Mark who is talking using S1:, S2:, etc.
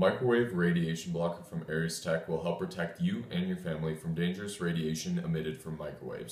S1: microwave radiation blocker from Aries Tech will help protect you and your family from dangerous radiation emitted from microwaves.